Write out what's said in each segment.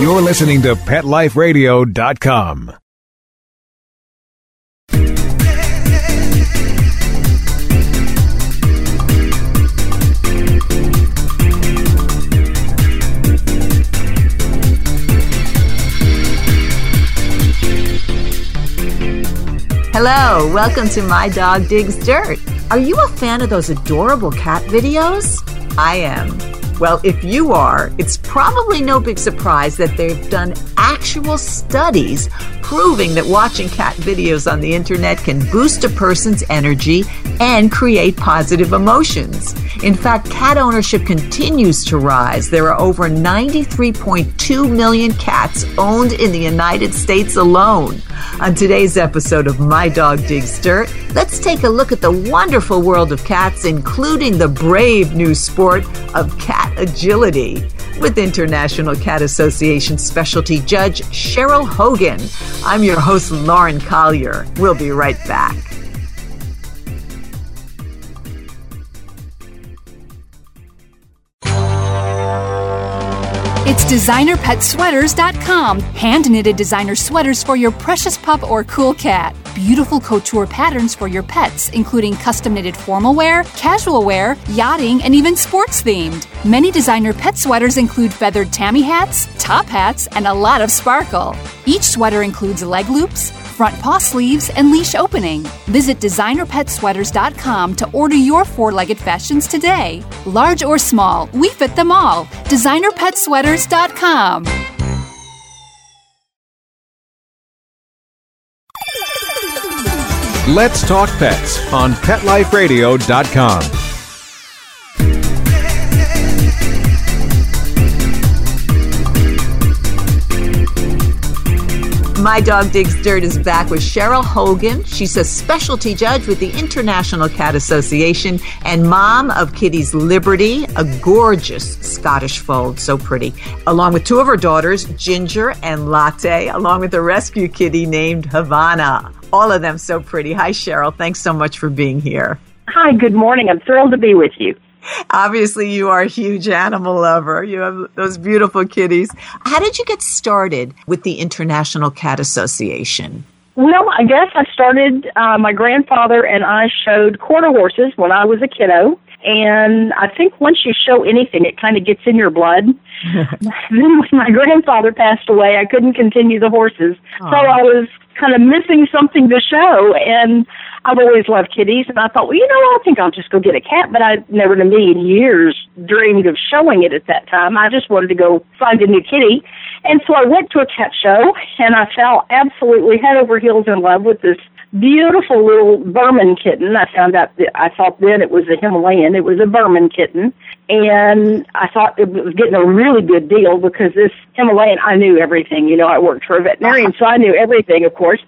You're listening to PetLifeRadio.com. Hello, welcome to My Dog Digs Dirt. Are you a fan of those adorable cat videos? I am. Well, if you are, it's probably no big surprise that they've done actual studies proving that watching cat videos on the internet can boost a person's energy and create positive emotions. In fact, cat ownership continues to rise. There are over 93.2 million cats owned in the United States alone. On today's episode of My Dog Digs Dirt, let's take a look at the wonderful world of cats, including the brave new sport of cat agility with International Cat Association Specialty Judge Cheryl Hogan. I'm your host, Lauren Collier. We'll be right back. It's designerpetsweaters.com. Hand knitted designer sweaters for your precious pup or cool cat. Beautiful couture patterns for your pets, including custom knitted formal wear, casual wear, yachting, and even sports themed. Many designer pet sweaters include feathered tammy hats, top hats, and a lot of sparkle. Each sweater includes leg loops, front paw sleeves, and leash opening. Visit designerpetsweaters.com to order your four legged fashions today. Large or small, we fit them all. Designerpetsweaters.com. Let's Talk Pets on PetLifeRadio.com. My Dog Digs Dirt is back with Cheryl Hogan. She's a specialty judge with the International Cat Association and mom of Kitty's Liberty, a gorgeous Scottish fold, so pretty, along with two of her daughters, Ginger and Latte, along with a rescue kitty named Havana. All of them so pretty. Hi, Cheryl. Thanks so much for being here. Hi, good morning. I'm thrilled to be with you. Obviously, you are a huge animal lover. You have those beautiful kitties. How did you get started with the International Cat Association? Well, I guess I started, uh, my grandfather and I showed quarter horses when I was a kiddo. And I think once you show anything, it kind of gets in your blood. then when my grandfather passed away, I couldn't continue the horses. Aww. So I was kind of missing something to show. And I've always loved kitties, and I thought, well, you know, I think I'll just go get a cat. But I never in a million years dreamed of showing it at that time. I just wanted to go find a new kitty. And so I went to a cat show, and I fell absolutely head over heels in love with this beautiful little Birman kitten. I found out that I thought then it was a Himalayan. It was a Birman kitten. And I thought it was getting a really good deal because this Himalayan, I knew everything. You know, I worked for a veterinarian, so I knew everything, of course.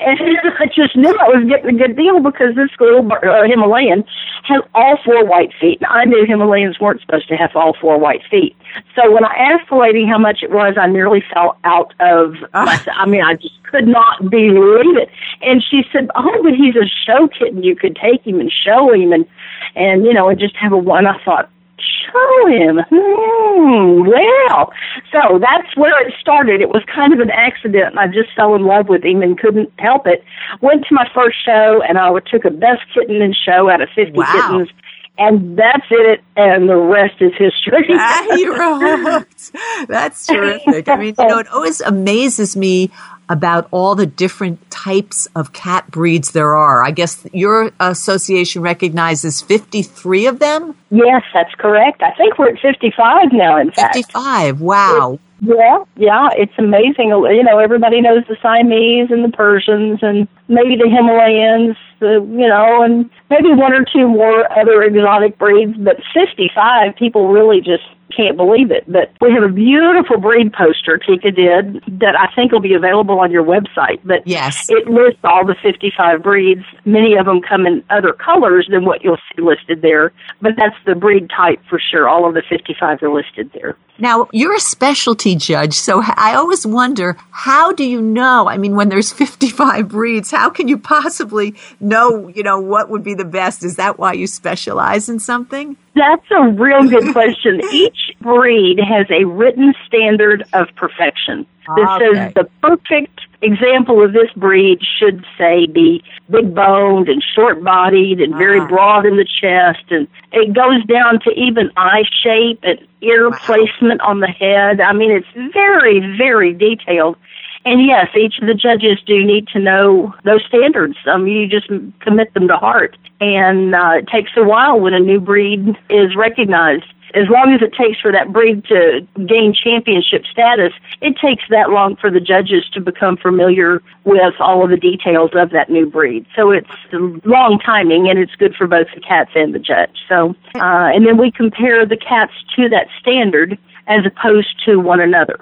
And I just knew I was getting a good deal because this little uh, Himalayan had all four white feet. And I knew Himalayans weren't supposed to have all four white feet. So when I asked the lady how much it was, I nearly fell out of my, I mean, I just could not believe it. And she said, "Oh, but he's a show kitten. You could take him and show him, and and you know, and just have a one." I thought, show him. Hmm, well, so that's where it started. It was kind of an accident. I just fell in love with him and couldn't help it. Went to my first show, and I took a best kitten in show out of 50 wow. kittens. And that's it, and the rest is history. You're That's terrific. I mean, you know, it always amazes me about all the different types of cat breeds there are. I guess your association recognizes 53 of them? Yes, that's correct. I think we're at 55 now, in 55, wow. yeah, yeah, it's amazing. You know, everybody knows the Siamese and the Persians and maybe the Himalayans, the, you know, and maybe one or two more other exotic breeds, but 55 people really just can't believe it. But we have a beautiful breed poster TICA did that I think will be available on your website. But yes, it lists all the 55 breeds. Many of them come in other colors than what you'll see listed there. But that's the breed type for sure. All of the 55 are listed there. Now, you're a specialty judge, so I always wonder how do you know? I mean, when there's 55 breeds, how can you possibly know, you know, what would be the best? Is that why you specialize in something? That's a real good question. Each breed has a written standard of perfection that Okay. says the perfect example of this breed should say be big boned and short bodied and very Ah. broad in the chest and it goes down to even eye shape and ear Wow. placement on the head. I mean it's very, very detailed. And yes, each of the judges do need to know those standards. Um, you just commit them to heart. And uh, it takes a while when a new breed is recognized. As long as it takes for that breed to gain championship status, it takes that long for the judges to become familiar with all of the details of that new breed. So it's long timing and it's good for both the cats and the judge. So, uh, and then we compare the cats to that standard as opposed to one another.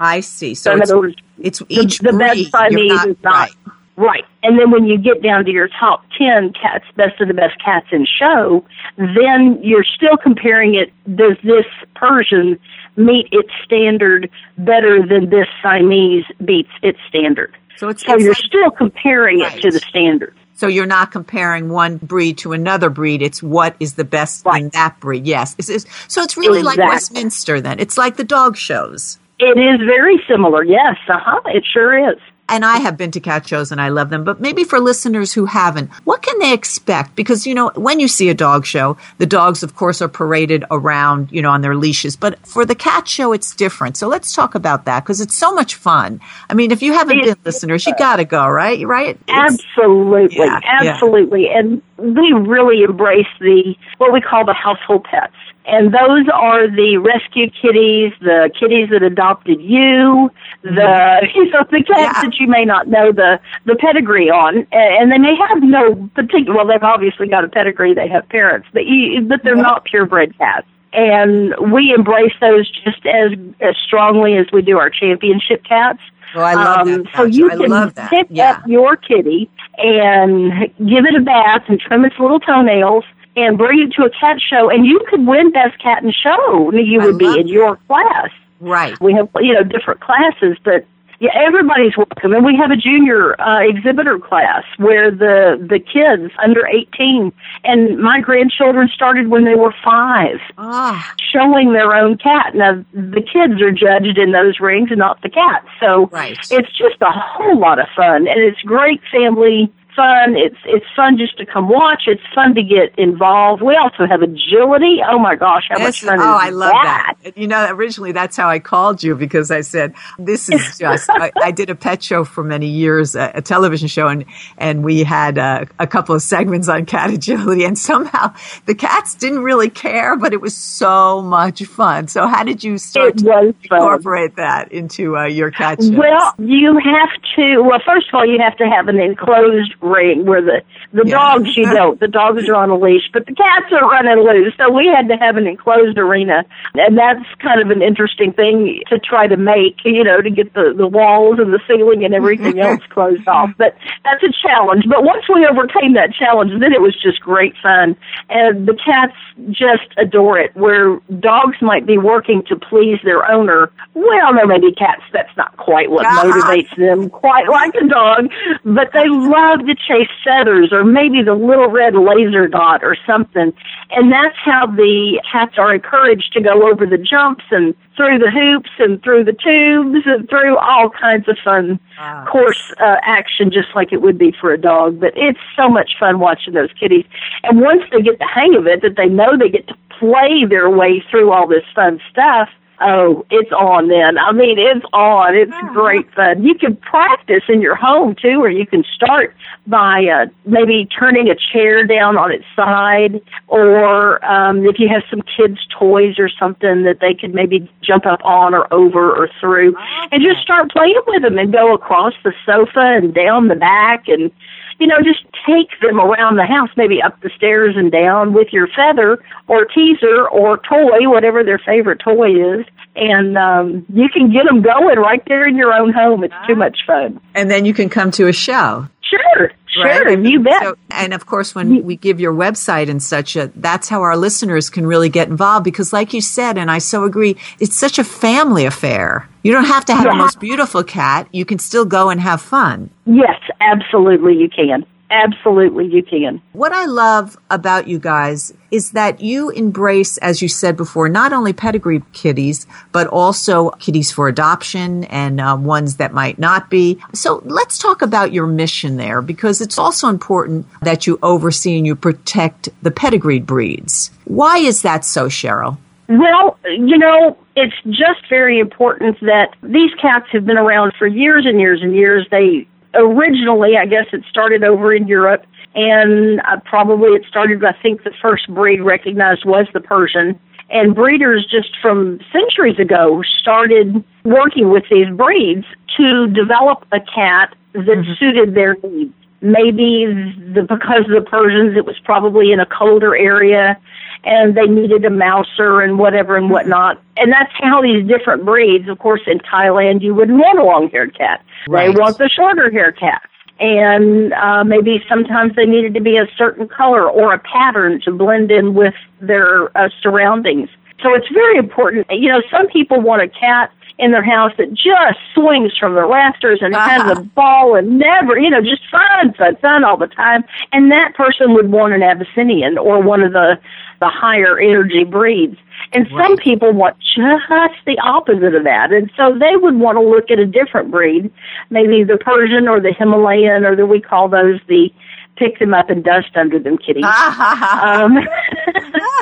I see. So, So it's, words, it's each the best breed. Siamese You're not, is not right. right. And then when you get down to your top ten cats, best of the best cats in show, then you're still comparing it. Does this Persian meet its standard better than this Siamese beats its standard? So it's, So it's you're like- still comparing it to the standard. so you're not comparing one breed to another breed. It's what is the best in that breed. Yes. It's, it's, so it's really like Westminster then. It's like the dog shows. It is very similar. Yes, uh huh. It sure is. and I have been to cat shows and I love them, but maybe for listeners who haven't, what can they expect? Because, you know, when you see a dog show, the dogs, of course, are paraded around, you know, on their leashes. But for the cat show, it's different. So let's talk about that because it's so much fun. I mean, if you haven't been listeners, you got to go, right? Right? It's- Absolutely, Yeah, yeah. absolutely. And we really embrace the what we call the household pets. And those are the rescue kitties, the kitties that adopted you, the you know the cats Mm-hmm. Yeah. that you may not know the the pedigree on, and they may have no particular. Well, they've obviously got a pedigree; they have parents, but you, but they're not purebred cats. And we embrace those just as as strongly as we do our championship cats. Oh, I love that. Um, so Gotcha. you I can that. pick Yeah. up your kitty and give it a bath and trim its little toenails and bring it to a cat show, and you could win best cat in show. You would be in your class. Right. We have you know different classes, but yeah, everybody's welcome, and we have a junior uh, exhibitor class where the the kids under eighteen and my grandchildren started when they were five Ah, showing their own cat. Now, the kids are judged in those rings and not the cats. So Right. it's just a whole lot of fun. And it's great family fun. It's it's fun just to come watch. It's fun to get involved. We also have agility. Oh my gosh, how much fun oh, I love that. You know, originally that's how I called you because I said, this is just, I, I did a pet show for many years, a, a television show, and, and we had uh, a couple of segments on cat agility, and somehow the cats didn't really care, but it was so much fun. So, how did you start to was fun. incorporate that into uh, your cat shows? Well, you have to. Well, first of all, you have to have an enclosed ring where the the Yeah. dogs you don't. The dogs are on a leash, but the cats are running loose. So we had to have an enclosed arena, and that's kind of an interesting thing to try to make. You know, to get the the walls and the ceiling and everything else closed off. But that's a challenge. But once we overcame that challenge, then it was just great fun, and the cats just adore it. Where dogs might be working to please their owner, well, there may be cats that's not quite what Ah. motivates them quite like a dog, but they love to chase feathers or maybe the little red laser dot or something. And that's how the cats are encouraged to go over the jumps and through the hoops and through the tubes and through all kinds of fun Ah. course uh, action just like it would be for a dog. But it's so much fun watching those kitties. And once they get the hang of it, that they know they get to play their way through all this fun stuff, Oh, it's on then. I mean, it's on. It's great fun. You can practice in your home too, or you can start by uh, maybe turning a chair down on its side, or um, if you have some kids' toys or something that they could maybe jump up on or over or through, and just start playing with them and go across the sofa and down the back and you know, just take them around the house, maybe up the stairs and down with your feather or teaser or toy, whatever their favorite toy is. And um, you can get them going right there in your own home. It's too much fun. And then you can come to a show. Sure, sure, Right? you bet. So, and of course, when we give your website and such, a, that's how our listeners can really get involved because, like you said, and I so agree, it's such a family affair. You don't have to have the most beautiful cat. You can still go and have fun. yes, absolutely, you can. Absolutely, you can. What I love about you guys is that you embrace, as you said before, not only pedigree kitties, but also kitties for adoption and uh, ones that might not be. So let's talk about your mission there because it's also important that you oversee and you protect the pedigreed breeds. Why is that so, Cheryl? Well, you know, it's just very important that these cats have been around for years and years and years. They originally, I guess it started over in Europe, and uh, probably it started, I think the first breed recognized was the Persian. And breeders just from centuries ago started working with these breeds to develop a cat that mm-hmm. suited their needs. Maybe the, because of the Persians, it was probably in a colder area and they needed a mouser and whatever and whatnot. And that's how these different breeds, of course, in Thailand, you wouldn't want a long haired cat. Right. They want the shorter haired cats. And uh, maybe sometimes they needed to be a certain color or a pattern to blend in with their uh, surroundings. So it's very important. You know, some people want a cat in their house that just swings from the rafters and uh-huh. has a ball and never, you know, just fun, fun, fun all the time. And that person would want an Abyssinian or one of the the higher energy breeds. And right. some people want just the opposite of that. And so they would want to look at a different breed, maybe the Persian or the Himalayan or the, we call those the pick them up and dust under them kitties. um,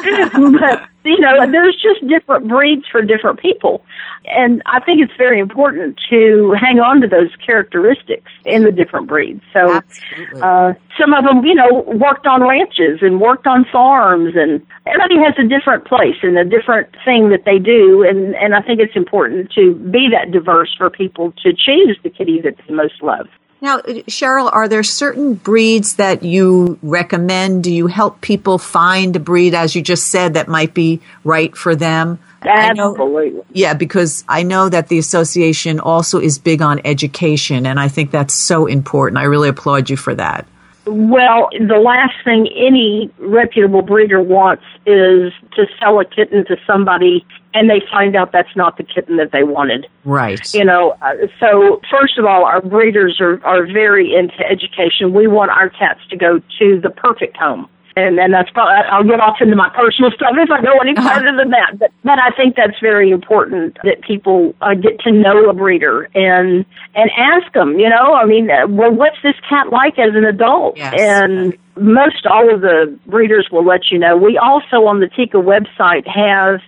but you know, there's just different breeds for different people. And I think it's very important to hang on to those characteristics in the different breeds. So, uh, some of them, you know, worked on ranches and worked on farms and everybody has a different place and a different thing that they do. And, and I think it's important to be that diverse for people to choose the kitty that they most love. Now, Cheryl, are there certain breeds that you recommend? Do you help people find a breed, as you just said, that might be right for them? Absolutely. Know, yeah, because I know that the association also is big on education, and I think that's so important. I really applaud you for that. Well, the last thing any reputable breeder wants is to sell a kitten to somebody and they find out that's not the kitten that they wanted. Right. You know, uh, so first of all, our breeders are, are very into education. We want our cats to go to the perfect home and and that's probably I'll get off into my personal stuff if I go any uh-huh. further than that. But but I think that's very important that people uh, get to know a breeder and and ask them. You know, I mean, uh, well, what's this cat like as an adult? Yes. And most all of the breeders will let you know. We also on the TICA website have,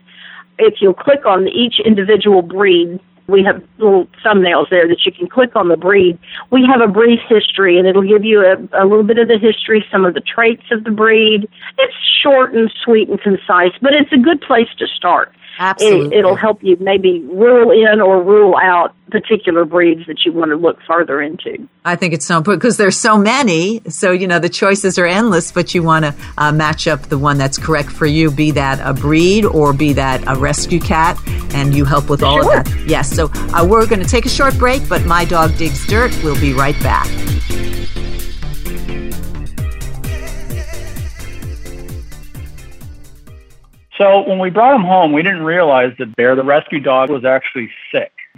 if you'll click on each individual breed we have little thumbnails there that you can click on the breed. We have a brief history, and it'll give you a, a little bit of the history, some of the traits of the breed. It's short and sweet and concise, but it's a good place to start. Absolutely. It, will help you maybe rule in or rule out particular breeds that you want to look further into. I think it's so important because there's so many. So, you know, the choices are endless, but you want to uh, match up the one that's correct for you, be that a breed or be that a rescue cat, and you help with all sure. of that. Yes. So, uh, we're going to take a short break, but My Dog Digs Dirt. We'll be right back. So when we brought him home, we didn't realize that Bear, the rescue dog, was actually.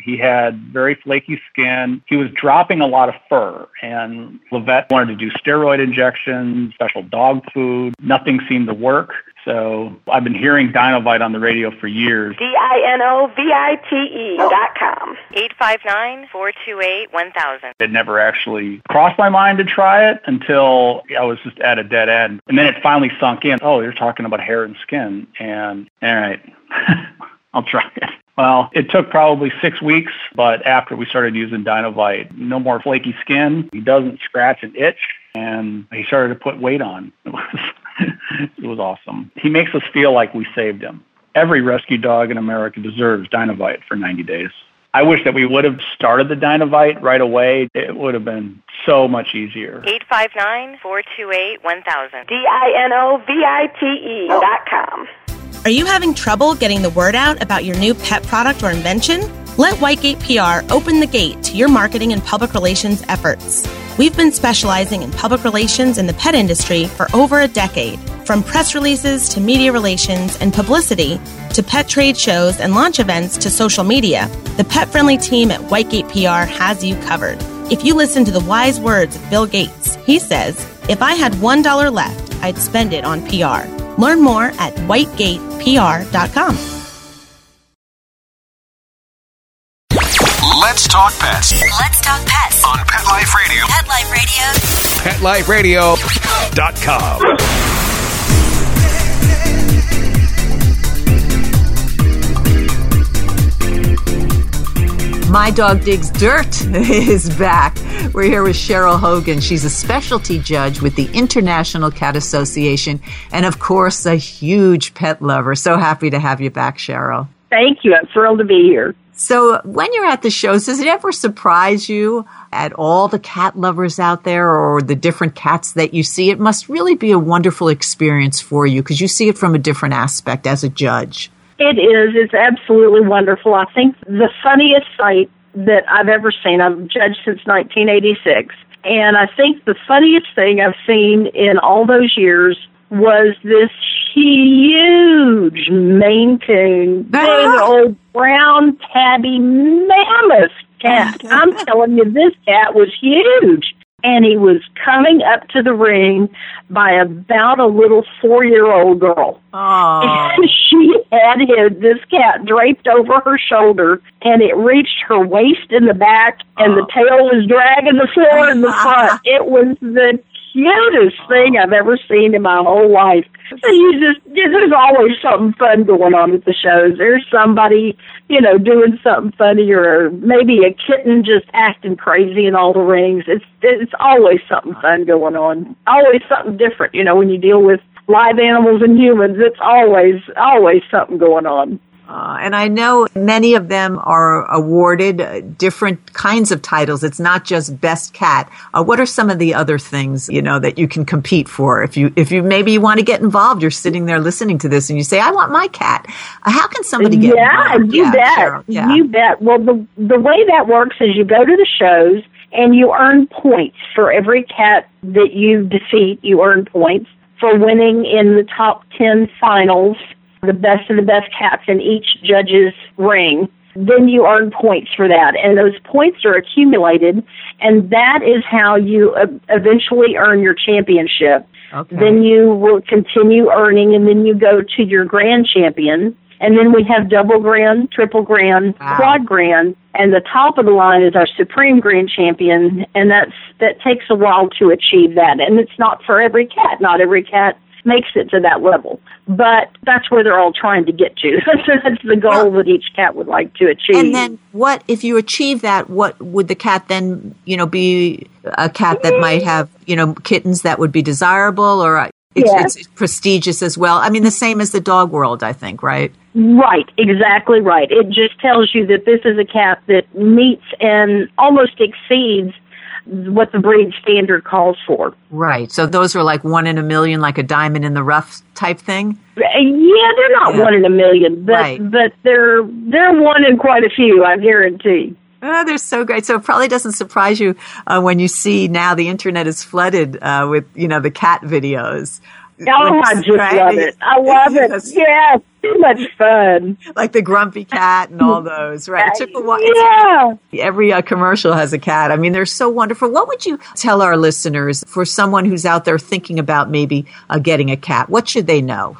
He had very flaky skin. He was dropping a lot of fur, and the vet wanted to do steroid injections, special dog food. Nothing seemed to work. So I've been hearing Dinovite on the radio for years. D-I-N-O-V-I-T-E oh. dot com. 859-428-1000. It never actually crossed my mind to try it until I was just at a dead end. And then it finally sunk in. Oh, you're talking about hair and skin. And all right, I'll try it. Well, it took probably six weeks, but after we started using Dinovite, no more flaky skin. He doesn't scratch and itch, and he started to put weight on. It was it was awesome. He makes us feel like we saved him. Every rescue dog in America deserves Dinovite for 90 days. I wish that we would have started the Dinovite right away. It would have been so much easier. 859-428-1000. D-I-N-O-V-I-T-E dot com. Are you having trouble getting the word out about your new pet product or invention? Let Whitegate PR open the gate to your marketing and public relations efforts. We've been specializing in public relations in the pet industry for over a decade. From press releases to media relations and publicity to pet trade shows and launch events to social media, the pet friendly team at Whitegate PR has you covered. If you listen to the wise words of Bill Gates, he says, if I had $1 left, I'd spend it on PR. Learn more at whitegatepr.com. Let's talk pets Let's talk pets. on Pet Life Radio. Pet Life Radio. PetLifeRadio.com. My Dog Digs Dirt is back. We're here with Cheryl Hogan. She's a specialty judge with the International Cat Association and, of course, a huge pet lover. So happy to have you back, Cheryl. Thank you. I'm thrilled to be here. So, when you're at the shows, does it ever surprise you at all the cat lovers out there or the different cats that you see? It must really be a wonderful experience for you because you see it from a different aspect as a judge. It is. It's absolutely wonderful. I think the funniest sight that I've ever seen, I've judged since 1986, and I think the funniest thing I've seen in all those years was this huge Maine Coon, big old brown tabby mammoth cat. Oh, I'm telling you, this cat was huge. And he was coming up to the ring by about a little four year old girl. And she had his, this cat draped over her shoulder, and it reached her waist in the back, and the tail was dragging the floor in the front. It was the cutest thing I've ever seen in my whole life. So you just there's always something fun going on at the shows. There's somebody, you know, doing something funny, or maybe a kitten just acting crazy in all the rings. It's it's always something fun going on. Always something different. You know, when you deal with live animals and humans, it's always always something going on. Uh, and I know many of them are awarded uh, different kinds of titles. It's not just best cat. Uh, what are some of the other things you know that you can compete for? If you if you maybe you want to get involved, you're sitting there listening to this and you say, "I want my cat." Uh, how can somebody get yeah, involved? you bet. Cheryl, yeah. You bet. Well, the the way that works is you go to the shows and you earn points for every cat that you defeat. You earn points for winning in the top ten finals, the best of the best cats in each judge's ring. Then you earn points for that, and those points are accumulated, and that is how you uh, eventually earn your championship. Okay. Then you will continue earning, and then you go to your grand champion. And then we have double grand, triple grand, Wow. quad grand, and the top of the line is our supreme grand champion, and that's that takes a while to achieve that. And it's not for every cat. Not every cat makes it to that level, but that's where they're all trying to get to. so that's the goal that each cat would like to achieve. And then what if you achieve that? What would the cat then you know be a cat that might have you know kittens that would be desirable or? uh, It's, it's prestigious as well. I mean, the same as the dog world, I think, right? Right, exactly right. It just tells you that this is a cat that meets and almost exceeds what the breed standard calls for. Right. So those are like one in a million, like a diamond in the rough type thing. Yeah, they're not Yeah. one in a million, but Right. but they're they're one in quite a few. I guarantee. Oh, they're so great. So it probably doesn't surprise you uh, when you see now the internet is flooded uh, with, you know, the cat videos. Oh, I just Right? love it. I love it. Yes. Too much fun. Like the grumpy cat and all those, right? It took a while. Yeah. Every uh, commercial has a cat. I mean, they're so wonderful. What would you tell our listeners for someone who's out there thinking about maybe uh, getting a cat? What should they know?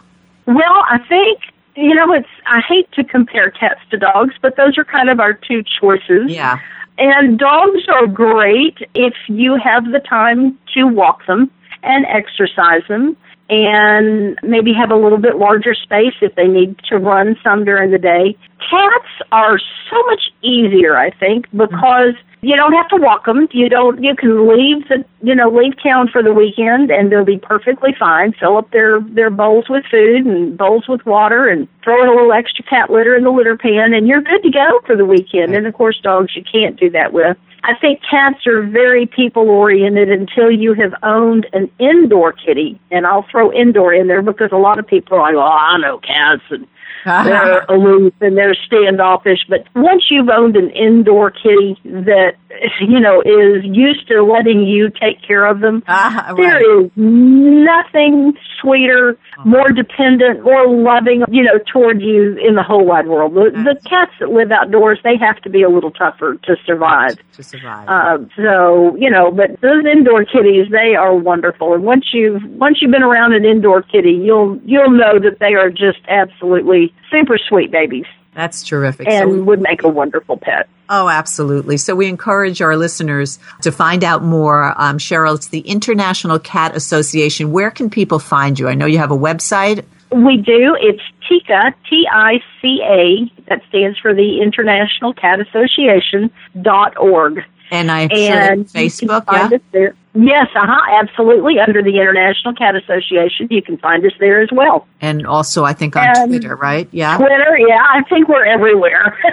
Well, I think you know it's. I hate to compare cats to dogs, but those are kind of our two choices. Yeah. And dogs are great if you have the time to walk them and exercise them and maybe have a little bit larger space if they need to run some during the day. Cats are so much easier, I think, because you don't have to walk them. You don't. You can leave the you know leave town for the weekend and they'll be perfectly fine. Fill up their their bowls with food and bowls with water and throw in a little extra cat litter in the litter pan and you're good to go for the weekend. And of course, dogs you can't do that with. I think cats are very people oriented until you have owned an indoor kitty, and I'll throw indoor in there because a lot of people are like, "Oh, I know cats," and they're aloof and they're standoffish. But once you've owned an indoor kitty that you know is used to letting you take care of them, Ah, there right. is nothing sweeter, more dependent, more loving, you know, toward you in the whole wide world. The, the cats that live outdoors, they have to be a little tougher to survive. to survive. Uh, so you know, but those indoor kitties, they are wonderful. And once you've once you've been around an indoor kitty, you'll you'll know that they are just absolutely super sweet babies That's terrific. and So- would make a wonderful pet. Oh, absolutely. So we encourage our listeners to find out more. Um, Cheryl, it's the International Cat Association. Where can people find you? I know you have a website. We do. It's TICA, T-I-C-A. That stands for the International Cat Association dot org. And I'm sure And can Facebook, yeah. Yes, uh-huh, absolutely. Under the International Cat Association, you can find us there as well. And also, I think on And Twitter, right? Yeah. Twitter, yeah, I think we're everywhere.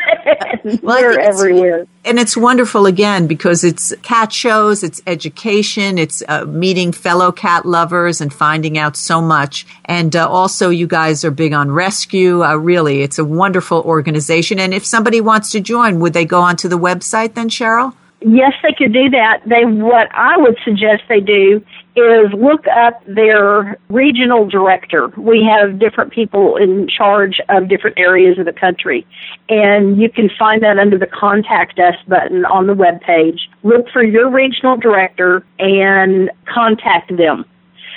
Well, we're everywhere. And it's wonderful again because it's cat shows, it's education, it's uh, meeting fellow cat lovers and finding out so much. And uh, also, you guys are big on rescue. Uh, really, it's a wonderful organization. And if somebody wants to join, would they go onto the website then, Cheryl? Yes, they could do that. They what I would suggest they do is look up their regional director. We have different people in charge of different areas of the country, and you can find that under the contact us button on the web page. Look for your regional director and contact them.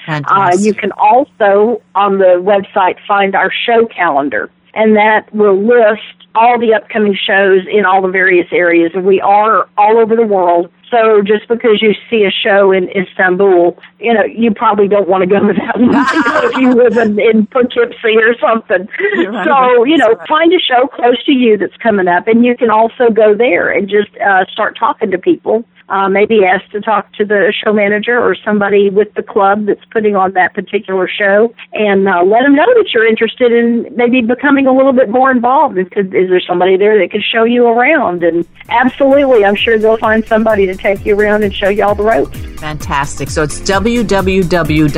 Uh, you can also on the website find our show calendar, and that will list all the upcoming shows in all the various areas. And we are all over the world. So just because you see a show in Istanbul, you know, you probably don't want to go to that one if you live in, in Poughkeepsie or something. right. So, you know, find a show close to you that's coming up, and you can also go there and just uh, start talking to people. Uh, maybe ask to talk to the show manager or somebody with the club that's putting on that particular show, and uh, let them know that you're interested in maybe becoming a little bit more involved. Because is there somebody there that could show you around? And absolutely, I'm sure they'll find somebody to take you around and show you all the ropes. Fantastic. So it's www.tica.org.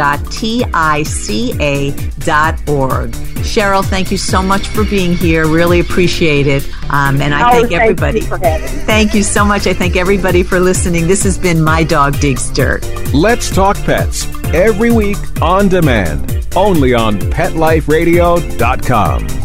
Cheryl, thank you so much for being here. Really appreciate it. Um, and I Oh, thank you everybody. me. Thank you so much. I thank everybody for listening. This has been My Dog Digs Dirt. Let's Talk Pets every week on demand, only on PetLifeRadio.com.